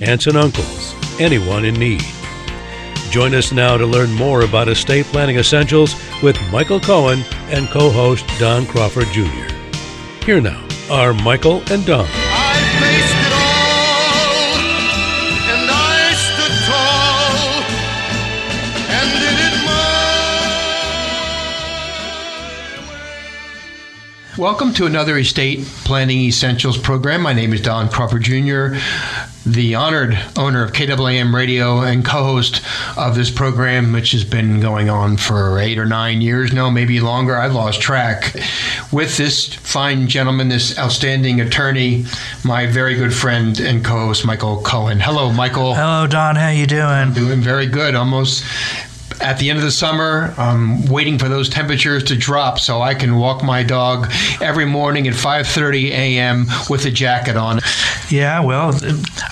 aunts and uncles, anyone in need. Join us now to learn more about estate planning essentials with Michael Cohen and co host Don Crawford Jr. Here now are Michael and Don. I faced it all, and I stood all and did it. Welcome to another Estate Planning Essentials program. My name is Don Crawford Jr., the honored owner of KAAM Radio and co host of this program, which has been going on for eight or nine years now, maybe longer. I've lost track. With this fine gentleman, this outstanding attorney, my very good friend and co host, Michael Cohen. Hello, Michael. Hello, Don. How you doing? Doing very good. Almost at the end of the summer, I'm waiting for those temperatures to drop so I can walk my dog every morning at 5:30 a.m. with a jacket on. Yeah, well,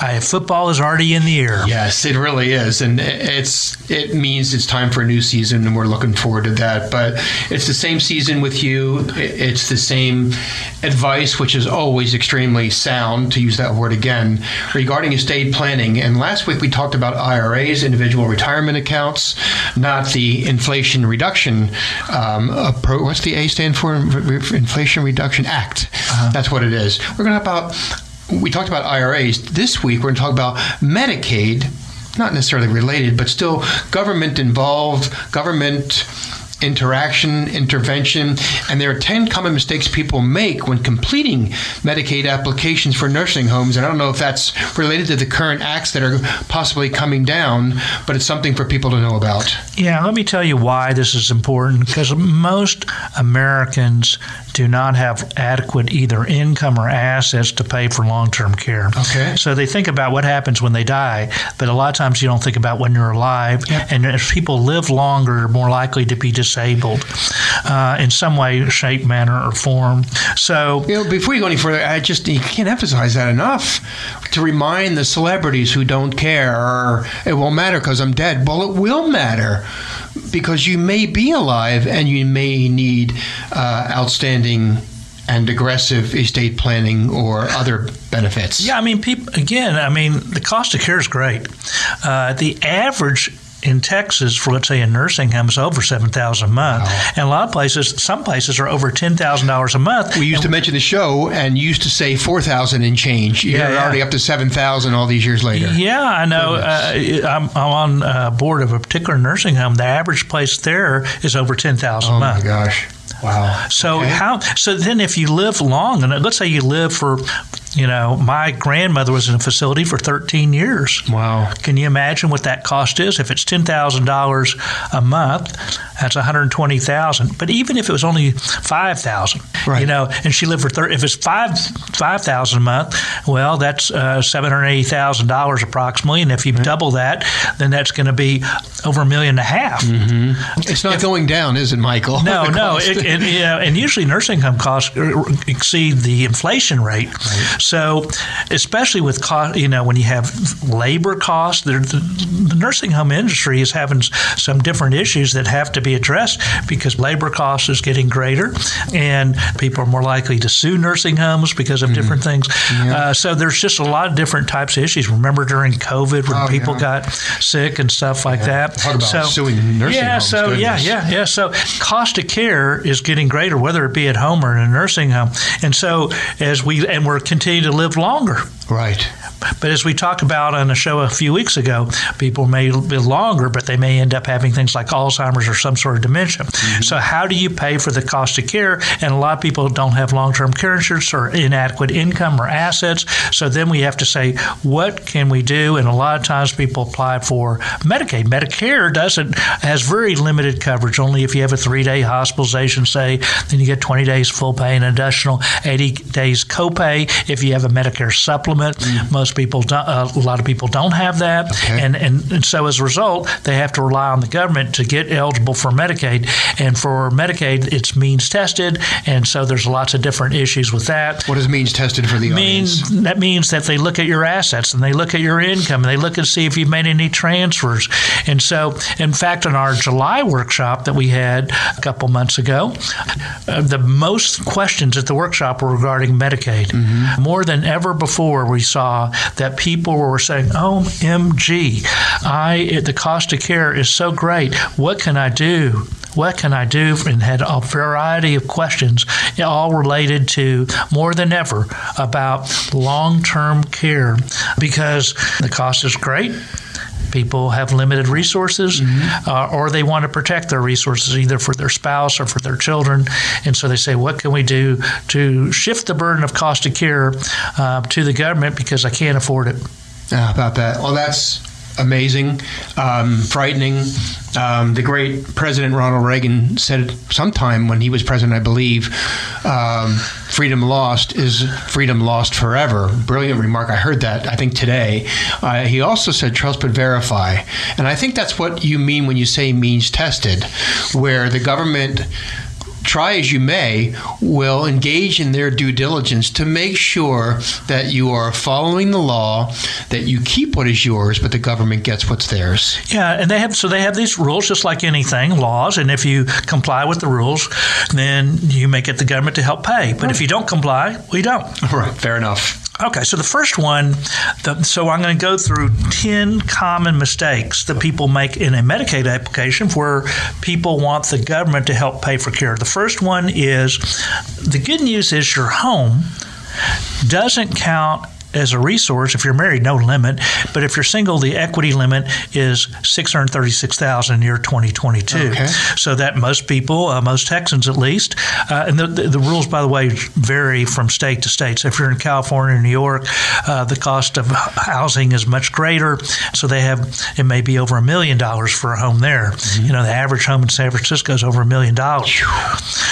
I, football is already in the air. Yes, it really is, and it's it means it's time for a new season, and we're looking forward to that. But it's the same season with you. It's the same advice, which is always extremely sound, to use that word again, regarding estate planning. And last week we talked about IRAs, individual retirement accounts not the Inflation Reduction um, approach. What's the A stand for? Inflation Reduction Act. Uh-huh. That's what it is. We're going to talk about. We talked about IRAs. This week we're going to talk about Medicaid. Not necessarily related, but still government involved, government interaction, intervention, and there are 10 common mistakes people make when completing Medicaid applications for nursing homes. And I don't know if that's related to the current acts that are possibly coming down, but it's something for people to know about. Yeah, let me tell you why this is important because most Americans do not have adequate either income or assets to pay for long term care. Okay. So they think about what happens when they die, but a lot of times you don't think about when you're alive. Yep. And if people live longer, they're more likely to be disabled uh, in some way, shape, manner, or form. So, you know, before you go any further, I just you can't emphasize that enough to remind the celebrities who don't care or it won't matter because I'm dead. Well, it will matter because you may be alive and you may need uh, outstanding and aggressive estate planning or other benefits. Yeah, I mean, people again. I mean, the cost of care is great. Uh, the average in Texas for let's say a nursing home is over seven thousand a month, wow. and a lot of places, some places are over ten thousand dollars a month. We used and to mention the show and used to say four thousand and change. You're yeah, already up to seven thousand all these years later. Yeah, I know. Uh, I'm, I'm, on uh, board of a particular nursing home. The average place there is over ten thousand oh a month. Oh my gosh. Wow. So okay. how? So then, if you live long, and let's say you live for, you know, my grandmother was in a facility for 13 years. Wow. Can you imagine what that cost is? If it's ten thousand dollars a month, that's 120,000. But even if it was only 5,000, right. you know, and she lived for 30, if it's five 5,000 a month, well, that's uh, $780,000 approximately. And if you right. double that, then that's going to be over a million and a half. Mm-hmm. It's not if, going down, is it, Michael? No, no. It, and, you know, and usually nursing home costs exceed the inflation rate. Right. So, especially with cost, you know, when you have labor costs, the, the nursing home industry is having some different issues that have to be addressed because labor costs is getting greater, and people are more likely to sue nursing homes because of mm-hmm. different things. Yeah. Uh, so there's just a lot of different types of issues. Remember during COVID when oh, people yeah. got sick and stuff like yeah. that. Talk about so, suing nursing yeah, homes. So Goodness. yeah, yeah, yeah. So cost of care is getting greater, whether it be at home or in a nursing home. And so as we and we're continuing to live longer. Right. But as we talked about on a show a few weeks ago, people may live longer, but they may end up having things like Alzheimer's or some sort of dementia. Mm-hmm. So, how do you pay for the cost of care? And a lot of people don't have long term care insurance or inadequate income or assets. So, then we have to say, what can we do? And a lot of times people apply for Medicaid. Medicare doesn't, has very limited coverage. Only if you have a three day hospitalization, say, then you get 20 days full pay and additional 80 days copay. If you have a Medicare supplement, supplement. Mm. Most people, do, uh, a lot of people don't have that, okay. and, and and so as a result, they have to rely on the government to get eligible for Medicaid. And for Medicaid, it's means tested, and so there's lots of different issues with that. What does means tested for the means, audience? That means that they look at your assets and they look at your income and they look and see if you've made any transfers. And so, in fact, in our July workshop that we had a couple months ago, uh, the most questions at the workshop were regarding Medicaid. Mm-hmm. More than ever before, we saw that people were saying, "OMG, I the cost of care is so great. What can I do?" What can I do? And had a variety of questions, all related to more than ever about long term care because the cost is great people have limited resources mm-hmm. uh, or they want to protect their resources either for their spouse or for their children. And so they say, what can we do to shift the burden of cost of care uh, to the government because I can't afford it? Yeah, about that. Well, that's amazing, um, frightening. Um, the great President Ronald Reagan said sometime when he was president, I believe, um, freedom lost is freedom lost forever. Brilliant remark. I heard that, I think, today. Uh, he also said trust but verify. And I think that's what you mean when you say means tested, where the government try as you may, will engage in their due diligence to make sure that you are following the law, that you keep what is yours, but the government gets what's theirs. Yeah, and they have so they have these rules just like anything, laws, and if you comply with the rules, then you may get the government to help pay. But right. if you don't comply, we don't. Right, fair enough. Okay, so the first one, the, so I'm going to go through 10 common mistakes that people make in a Medicaid application where people want the government to help pay for care. The first one is the good news is your home doesn't count as a resource. If you're married, no limit. But if you're single, the equity limit is 636,000 in year 2022. Okay. So that most people, uh, most Texans at least, uh, and the, the, the, rules, by the way, vary from state to state. So if you're in California or New York, uh, the cost of housing is much greater. So they have, it may be over a million dollars for a home there. Mm-hmm. You know, the average home in San Francisco is over a million dollars.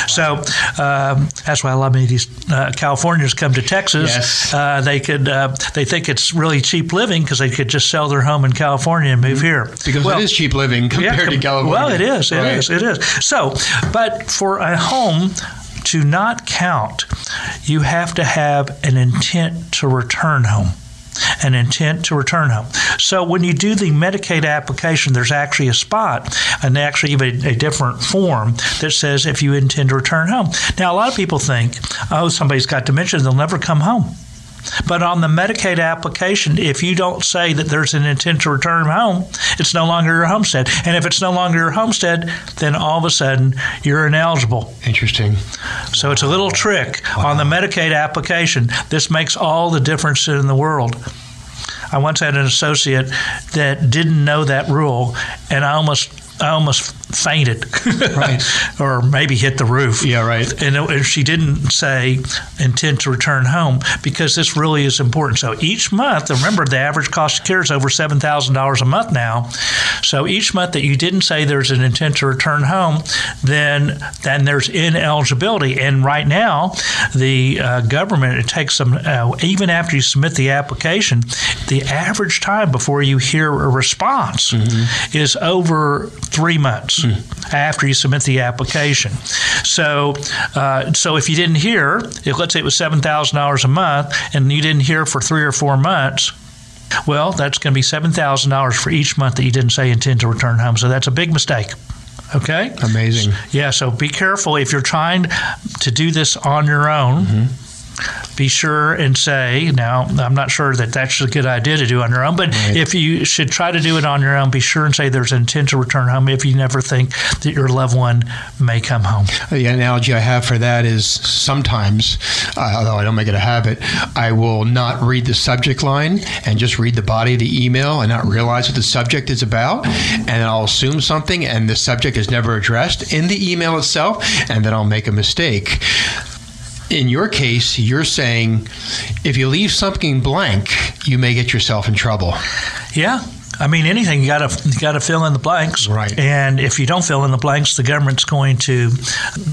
So um, that's why a lot of these uh, Californians come to Texas. Yes. Uh, they could uh, they think it's really cheap living because they could just sell their home in California and move mm-hmm. here. Because well, it is cheap living compared yeah, to California. Well, it is. It right. is. It is. So, but for a home to not count, you have to have an intent to return home an intent to return home. So when you do the Medicaid application, there's actually a spot and actually even a different form that says if you intend to return home. Now, a lot of people think, oh, somebody's got dementia, they'll never come home. But on the Medicaid application, if you don't say that there's an intent to return home, it's no longer your homestead. And if it's no longer your homestead, then all of a sudden you're ineligible. Interesting. So it's a little trick wow. on the Medicaid application. This makes all the difference in the world. I once had an associate that didn't know that rule, and I almost I almost fainted, right, or maybe hit the roof. Yeah, right. And, and she didn't say intend to return home because this really is important. So each month, remember the average cost of care is over seven thousand dollars a month now. So each month that you didn't say there's an intent to return home, then then there's ineligibility. And right now, the uh, government it takes some uh, even after you submit the application, the average time before you hear a response mm-hmm. is over three months after you submit the application. So, uh, so if you didn't hear, if let's say it was seven thousand dollars a month, and you didn't hear for three or four months. Well, that's going to be seven thousand dollars for each month that you didn't say intend to return home. So that's a big mistake. Okay. Amazing. Yeah. So be careful if you're trying to do this on your own. Mm-hmm be sure and say, now, I'm not sure that that's a good idea to do on your own, but right. if you should try to do it on your own, be sure and say there's an intent to return home if you never think that your loved one may come home. The analogy I have for that is sometimes, uh, although I don't make it a habit, I will not read the subject line and just read the body of the email and not realize what the subject is about. And I'll assume something and the subject is never addressed in the email itself, and then I'll make a mistake in your case, you're saying if you leave something blank, you may get yourself in trouble. Yeah, I mean, anything you got to got to fill in the blanks, Right. And if you don't fill in the blanks, the government's going to,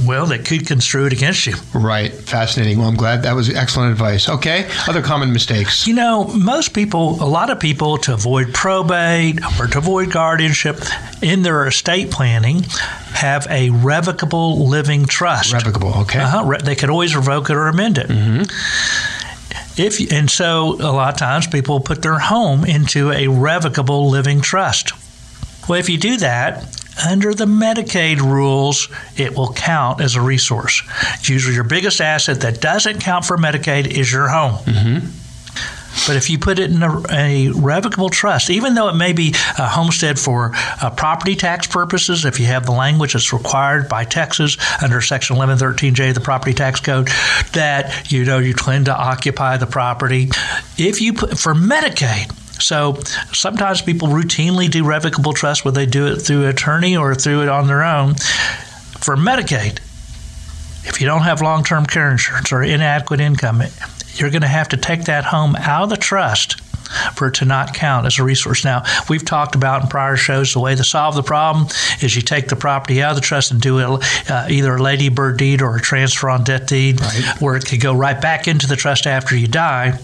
well, they could construe it against you. Right. Fascinating. Well, I'm glad that was excellent advice. Okay. Other common mistakes. You know, most people, a lot of people, to avoid probate or to avoid guardianship in their estate planning, have a revocable living trust. Revocable. Okay. Uh-huh. They could always revoke it or amend it. If and so a lot of times people put their home into a revocable living trust. Well, if you do that under the Medicaid rules, it will count as a resource. Usually your biggest asset that doesn't count for Medicaid is your home. Mm-hmm. But if you put it in a, a revocable trust, even though it may be a homestead for uh, property tax purposes, if you have the language that's required by Texas under Section 1113J of the Property Tax Code, that you know you tend to occupy the property. If you put for Medicaid, so sometimes people routinely do revocable trust, whether they do it through attorney or through it on their own. For Medicaid, if you don't have long term care insurance or inadequate income, you're going to have to take that home out of the trust for it to not count as a resource. Now, we've talked about in prior shows the way to solve the problem is you take the property out of the trust and do it uh, either a lady bird deed or a transfer on death deed, Right. where it could go right back into the trust after you die.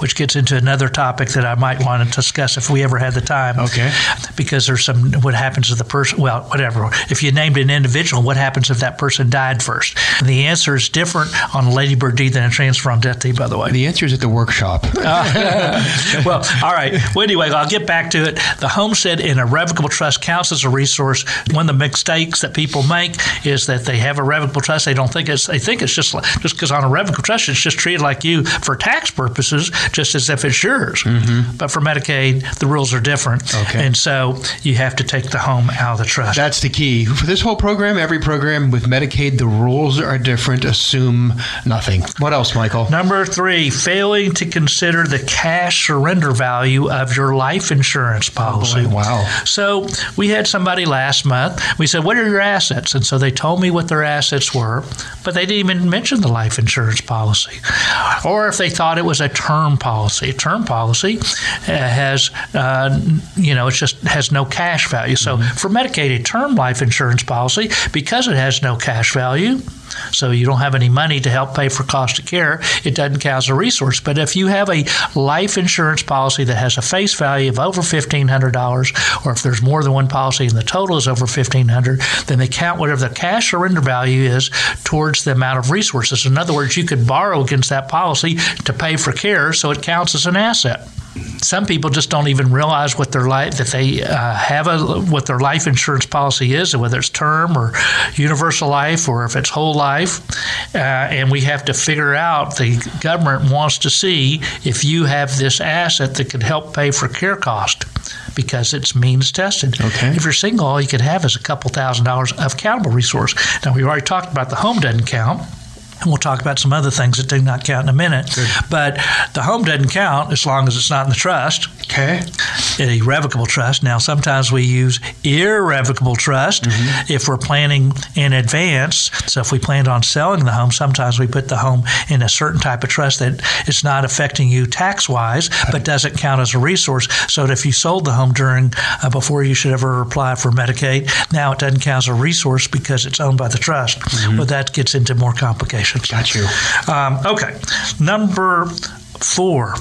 Which gets into another topic that I might want to discuss if we ever had the time. Okay. Because there's some what happens to the person. Well, whatever. If you named an individual, what happens if that person died first? And the answer is different on a ladybird deed than a transfer on death deed. By the way. The answer is at the workshop. well, all right. Well, anyway, I'll get back to it. The homestead in a revocable trust counts as a resource. One of the mistakes that people make is that they have a revocable trust. They don't think it's. They think it's just just because on a revocable trust, it's just treated like you for tax purposes, just as if it's yours. But for Medicaid, the rules are different, Mm-hmm. Okay. and so you have to take the home out of the trust. That's the key. For this whole program, every program with Medicaid, the rules are different. Assume nothing. What else, Michael? Number three, failing to consider the cash surrender value of your life insurance policy. boy, wow. So we had somebody last month. We said, What are your assets? And so they told me what their assets were, but they didn't even mention the life insurance policy. Or if they thought it was a term policy. A term policy uh, has, uh, you know, it just has no cash value. So for Medicaid, a term life insurance policy, because it has no cash value, so you don't have any money to help pay for cost of care, it doesn't count as a resource. But if you have a life insurance policy that has a face value of over $1,500, or if there's more than one policy and the total is over 1,500, then they count whatever the cash surrender value is towards the amount of resources. In other words, you could borrow against that policy to pay for care, so it counts as an asset some people just don't even realize what their life that they uh, have a what their life insurance policy is, and whether it's term or universal life or if it's whole life. Uh, and we have to figure out the government wants to see if you have this asset that could help pay for care cost because it's means tested. Okay. If you're single, all you could have is a couple thousand dollars of countable resource. Now we've already talked about the home doesn't count. And we'll talk about some other things that do not count in a minute. But the home doesn't count as long as it's not in the trust, Okay. an irrevocable trust. Now, sometimes we use irrevocable trust if we're planning in advance. So, if we planned on selling the home, sometimes we put the home in a certain type of trust that it's not affecting you tax wise, but doesn't count as a resource. So, that if you sold the home during uh, before you should ever apply for Medicaid, now it doesn't count as a resource because it's owned by the trust. But that gets into more complications. Got you. Um, okay, number four.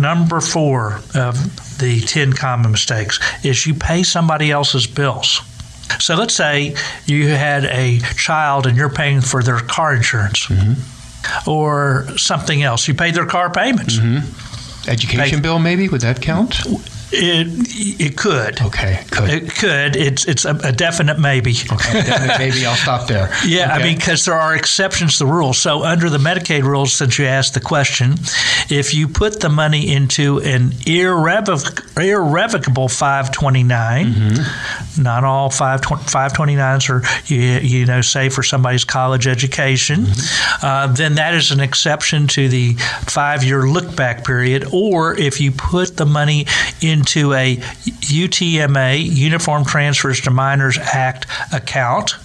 Number four of the 10 common mistakes is you pay somebody else's bills. So let's say you had a child and you're paying for their car insurance mm-hmm. or something else. You paid their car payments. Mm-hmm. Education Like- bill, maybe? Would that count? It, it could. Okay, could. It could. It's, it's a, a definite maybe. Okay, definitely, maybe I'll stop there. Yeah, I mean, because there are exceptions to the rules. So, under the Medicaid rules, since you asked the question, if you put the money into an irrevoc- irrevocable 529, not all 5, 529s are, you, you know, say for somebody's college education, uh, then that is an exception to the five year look back period. Or if you put the money into a UTMA, Uniform Transfers to Minors Act account,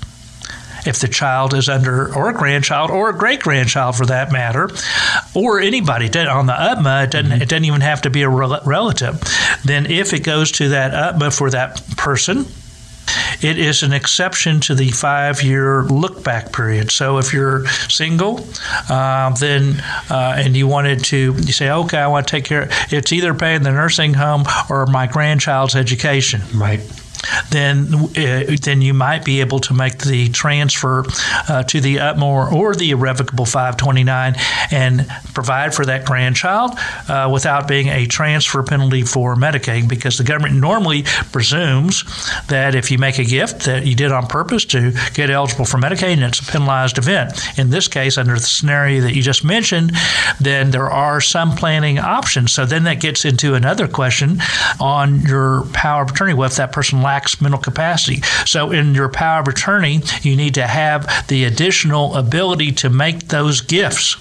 if the child is under, or a grandchild, or a great grandchild for that matter, or anybody on the UTMA, it doesn't, mm-hmm. it doesn't even have to be a relative. Then if it goes to that UTMA for that person, it is an exception to the five year look back period. So if you're single, uh, then uh, and you wanted to, you say, okay, I want to take care. It's either paying the nursing home or my grandchild's education. Right then uh, then you might be able to make the transfer uh, to the UTMA or the irrevocable 529 and provide for that grandchild uh, without being a transfer penalty for Medicaid because the government normally presumes that if you make a gift that you did on purpose to get eligible for Medicaid and it's a penalized event. In this case, under the scenario that you just mentioned, then there are some planning options. So then that gets into another question on your power of attorney. What if that person lacks mental capacity? So in your power of attorney, you need to have the additional ability to make those gifts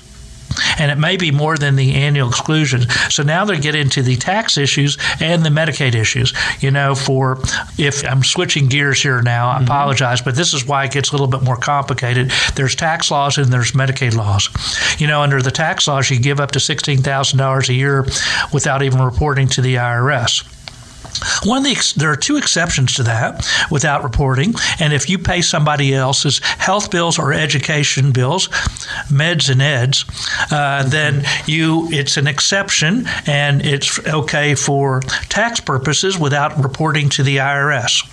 and it may be more than the annual exclusion. So now they get into the tax issues and the Medicaid issues. You know, for if I'm switching gears here now, I mm-hmm. apologize, but this is why it gets a little bit more complicated. There's tax laws and there's Medicaid laws. You know, under the tax laws, you give up to $16,000 a year without even reporting to the IRS. One of the there are two exceptions to that without reporting, and if you pay somebody else's health bills or education bills, meds and eds, uh, then you it's an exception and it's okay for tax purposes without reporting to the IRS.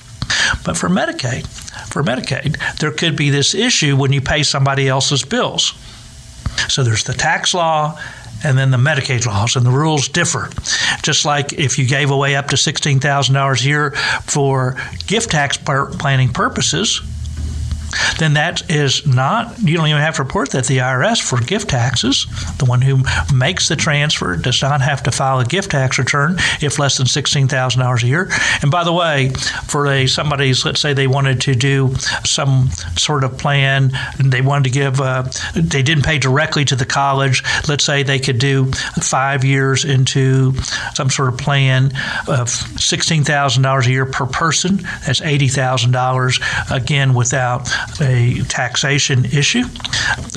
But for Medicaid, for Medicaid, there could be this issue when you pay somebody else's bills. So there's the tax law and then the Medicaid laws, and the rules differ. Just like if you gave away up to $16,000 a year for gift tax planning purposes, then that is not, you don't even have to report that the IRS for gift taxes. The one who makes the transfer does not have to file a gift tax return if less than $16,000 a year. And by the way, for a somebody's, let's say they wanted to do some sort of plan, and they wanted to give, uh, they didn't pay directly to the college. Let's say they could do five years into some sort of plan of $16,000 a year per person. That's $80,000, again, without a taxation issue.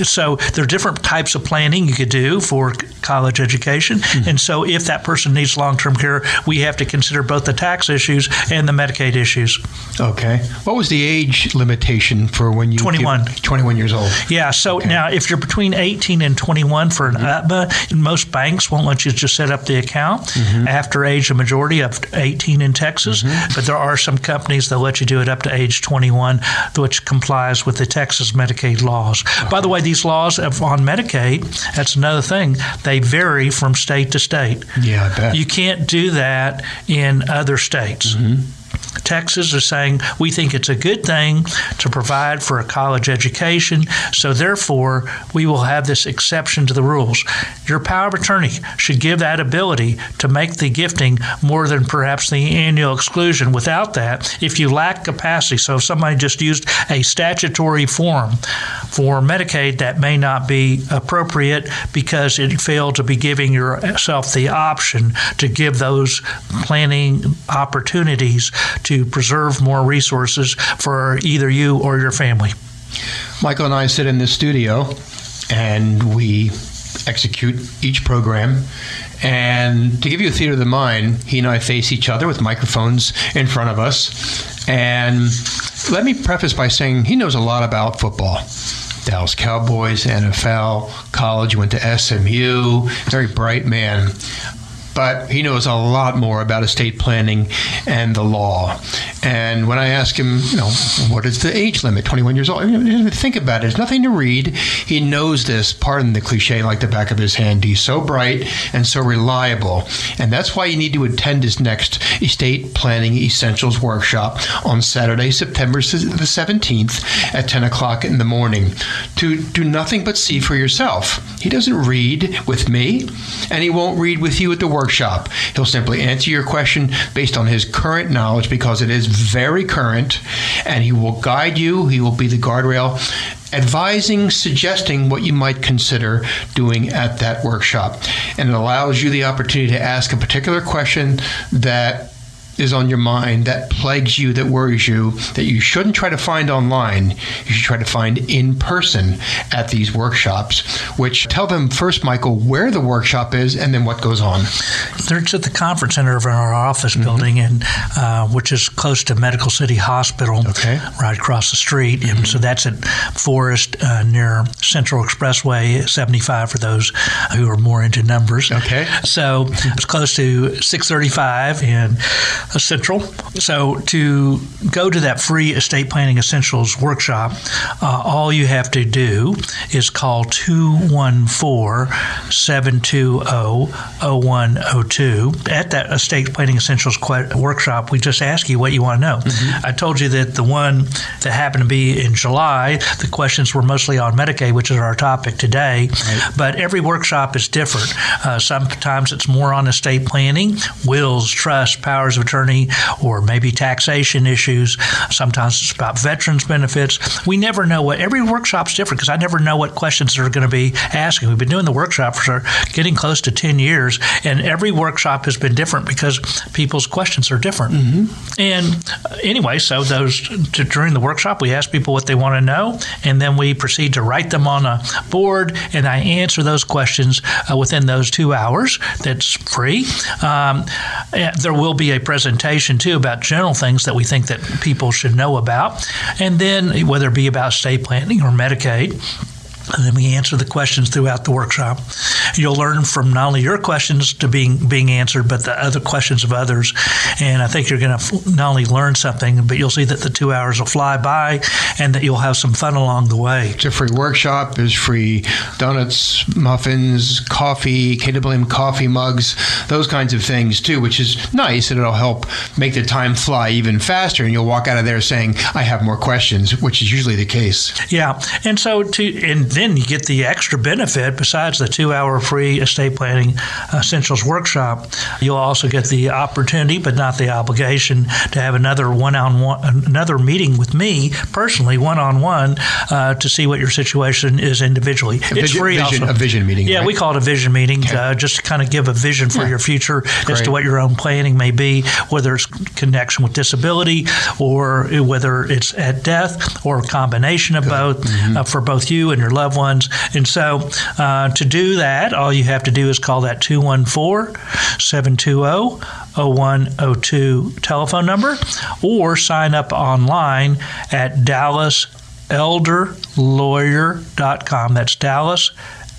So there are different types of planning you could do for college education. Mm-hmm. And so if that person needs long term care, we have to consider both the tax issues and the Medicaid issues. Okay. What was the age limitation for when you 21 give, 21 years old? Yeah, so okay. now if you're between 18 and 21 for an mm-hmm. Most banks won't let you just set up the account mm-hmm. after age of majority of 18 in Texas, mm-hmm. but there are some companies that let you do it up to age 21 which complies with the Texas Medicaid laws. By the way, these laws on Medicaid, that's another thing. They they vary from state to state. Yeah, I bet. You can't do that in other states. Mm-hmm. Texas is saying we think it's a good thing to provide for a college education, so therefore we will have this exception to the rules. Your power of attorney should give that ability to make the gifting more than perhaps the annual exclusion. Without that, if you lack capacity, so if somebody just used a statutory form for Medicaid, that may not be appropriate because it failed to be giving yourself the option to give those planning opportunities to preserve more resources for either you or your family. Michael and I sit in this studio and we execute each program. And to give you a theater of the mind, he and I face each other with microphones in front of us. And let me preface by saying he knows a lot about football. Dallas Cowboys, NFL, college, went to SMU, very bright man but he knows a lot more about estate planning and the law. And when I ask him, you know, what is the age limit? 21 years old. He doesn't even Think about it. There's nothing to read. He knows this, pardon the cliche, like the back of his hand. He's so bright and so reliable. And that's why you need to attend his next estate planning essentials workshop on Saturday, September the 17th at 10 o'clock in the morning to do nothing but see for yourself. He doesn't read with me, and he won't read with you at the workshop. He'll simply answer your question based on his current knowledge because it is very current, and he will guide you. He will be the guardrail advising, suggesting what you might consider doing at that workshop. And it allows you the opportunity to ask a particular question that is on your mind that plagues you, that worries you, that you shouldn't try to find online, you should try to find in person at these workshops, which tell them first, Michael, where the workshop is and then what goes on. They're at the conference center of our office mm-hmm. building, and uh, which is close to Medical City Hospital, okay. right across the street. Mm-hmm. And so that's at Forest uh, near Central Expressway 75 for those who are more into numbers. Okay. So it's close to 635 in Central. So to go to that free estate planning essentials workshop, uh, all you have to do is call 214 720 0102. At that estate planning essentials workshop, we just ask you what you want to know. Mm-hmm. I told you that the one that happened to be in July, the questions were mostly on Medicaid, which is our topic today. Right. But every workshop is different. Uh, sometimes it's more on estate planning, wills, trusts, powers of attorney, or maybe taxation issues. Sometimes it's about veterans benefits. We never know what every workshop's different because I never know what questions they're going to be asking. We've been doing the workshop for getting close to 10 years, and every workshop has been different because people's questions are different. Mm-hmm. And uh, anyway, so those to, during the workshop, we ask people what they want to know, and then we proceed to write them on a board, and I answer those questions uh, within those two hours. That's free. Um, there will be a presentation too about general things that we think that people should know about, and then whether it be about estate planning or Medicaid and then we answer the questions throughout the workshop. You'll learn from not only your questions to being being answered, but the other questions of others. And I think you're going to not only learn something, but you'll see that the two hours will fly by, and that you'll have some fun along the way. It's a free workshop. There's free donuts, muffins, coffee, KAAM coffee mugs, those kinds of things too, which is nice, and it'll help make the time fly even faster. And you'll walk out of there saying, "I have more questions," which is usually the case. Yeah, and so to and then you get the extra benefit besides the two hour free estate planning essentials workshop. You'll also get the opportunity, but not the obligation, to have another one on one, another meeting with me personally, one on one, to see what your situation is individually. A it's free. Vision, also. A vision meeting. Yeah, right? we call it a vision meeting, okay. uh, just to kind of give a vision for yeah. your future Great. as to what your own planning may be, whether it's connection with disability or whether it's at death or a combination of Good. both mm-hmm. uh, for both you and your loved loved ones. And so uh, to do that, all you have to do is call that 214 720 0102 telephone number or sign up online at dallaselderlawyer.com. That's Dallas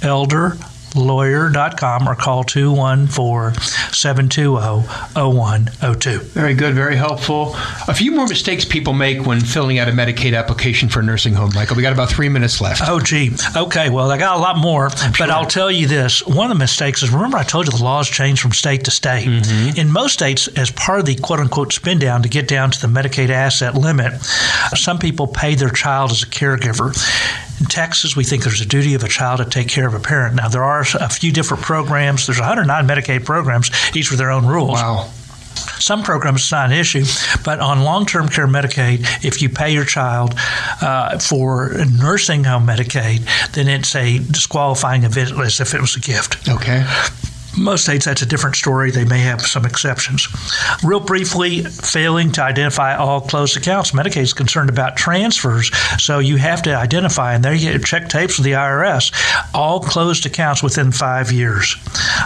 Elder lawyer.com or call 214 720 0102. Very good, very helpful. A few more mistakes people make when filling out a Medicaid application for a nursing home, Michael. We got about three minutes left. Oh, gee. Okay, well, I got a lot more, but I'll tell you this. One of the mistakes is remember, I told you the laws change from state to state. Mm-hmm. In most states, as part of the quote unquote spin down to get down to the Medicaid asset limit, some people pay their child as a caregiver. In Texas, we think there's a duty of a child to take care of a parent. Now, there are a few different programs. There's 109 Medicaid programs, each with their own rules. Wow. Some programs it's not an issue, but on long-term care Medicaid, if you pay your child uh, for nursing home Medicaid, then it's a disqualifying event as if it was a gift. Okay. Most states, that's a different story. They may have some exceptions. Real briefly, failing to identify all closed accounts. Medicaid is concerned about transfers, so you have to identify, and there you check tapes with the IRS, all closed accounts within five years.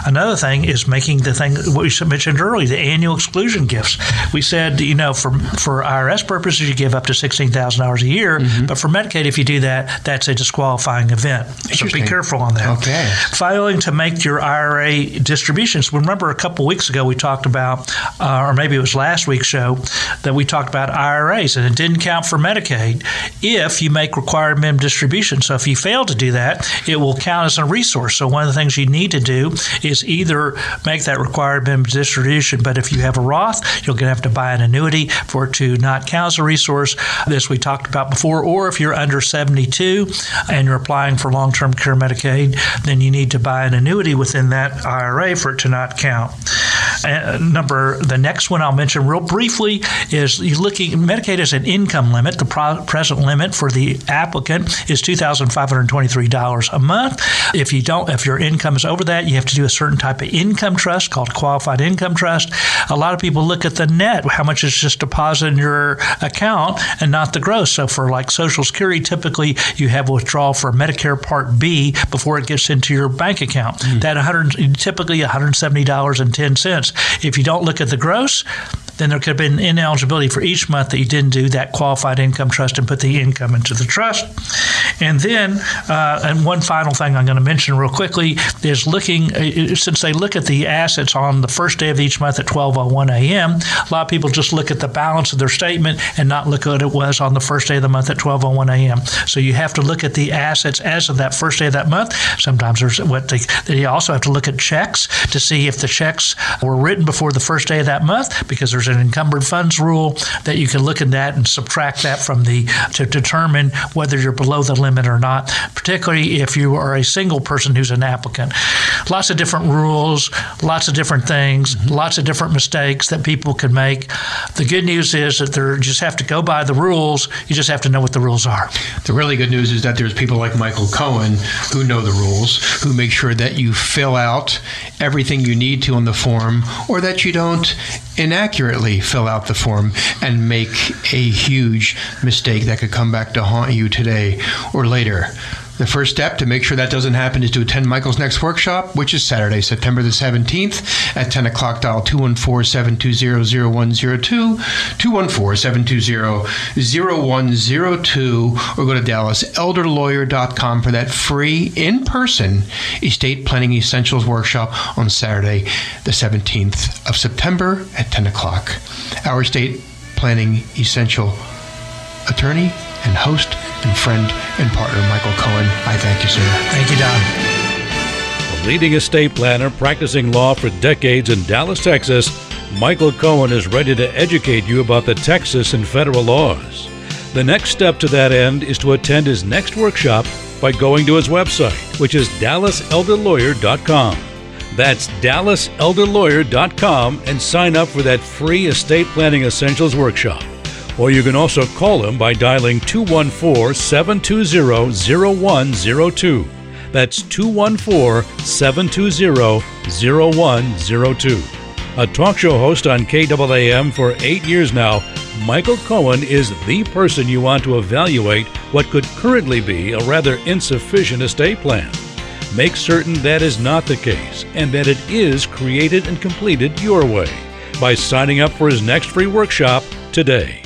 Another thing is making the thing what we mentioned earlier, the annual exclusion gifts. We said, you know, for for IRS purposes, you give up to sixteen thousand dollars a year, mm-hmm. but for Medicaid, if you do that, that's a disqualifying event. So be careful on that. Okay. Failing to make your IRA distributions. Remember, a couple weeks ago we talked about, uh, or maybe it was last week's show, that we talked about IRAs, and it didn't count for Medicaid if you make required minimum distribution. So if you fail to do that, it will count as a resource. So one of the things you need to do is either make that required minimum distribution, but if you have a Roth, you're going to have to buy an annuity for it to not count as a resource. This we talked about before. Or if you're under 72 and you're applying for long-term care Medicaid, then you need to buy an annuity within that IRA for it to not count. Uh, number the next one I'll mention real briefly is you looking Medicaid is an income limit. The pro- present limit for the applicant is two thousand five hundred twenty-three dollars a month. If you don't, if your income is over that, you have to do a certain type of income trust called qualified income trust. A lot of people look at the net, how much is just deposited in your account, and not the gross. So for like Social Security, typically you have a withdrawal for Medicare Part B before it gets into your bank account. Mm. That 100 typically $170.10. If you don't look at the gross, then there could have been ineligibility for each month that you didn't do that qualified income trust and put the income into the trust. And then, uh, and one final thing I'm going to mention real quickly is looking, uh, since they look at the assets on the first day of each month at 12:01 a.m., a lot of people just look at the balance of their statement and not look at what it was on the first day of the month at 12:01 a.m. So you have to look at the assets as of that first day of that month. Sometimes there's what they, they also have to look at checks to see if the checks were written before the first day of that month because there's an encumbered funds rule that you can look at that and subtract that from the to determine whether you're below the limit or not, particularly if you are a single person who's an applicant. Lots of different rules, lots of different things, mm-hmm. lots of different mistakes that people can make. The good news is that they just have to go by the rules. You just have to know what the rules are. The really good news is that there's people like Michael Cohen who know the rules, who make sure that you fill out everything you need to on the form or that you don't inaccurately fill out the form and make a huge mistake that could come back to haunt you today or later. The first step to make sure that doesn't happen is to attend Michael's next workshop, which is Saturday, September the 17th at 10 o'clock. Dial 214 720 0102, 214 720 0102, or go to DallasElderLawyer.com for that free in person estate planning essentials workshop on Saturday, the 17th of September at 10 o'clock. Our estate planning essential attorney and host and friend and partner, Michael Cohen. I thank you, sir. Thank you, Don. A leading estate planner practicing law for decades in Dallas, Texas, Michael Cohen is ready to educate you about the Texas and federal laws. The next step to that end is to attend his next workshop by going to his website, which is dallaselderlawyer.com. That's dallaselderlawyer.com and sign up for that free estate planning essentials workshop. Or you can also call him by dialing 214 720 0102. That's 214 720 0102. A talk show host on KAAM for eight years now, Michael Cohen is the person you want to evaluate what could currently be a rather insufficient estate plan. Make certain that is not the case and that it is created and completed your way by signing up for his next free workshop today.